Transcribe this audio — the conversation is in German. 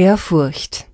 Ehrfurcht.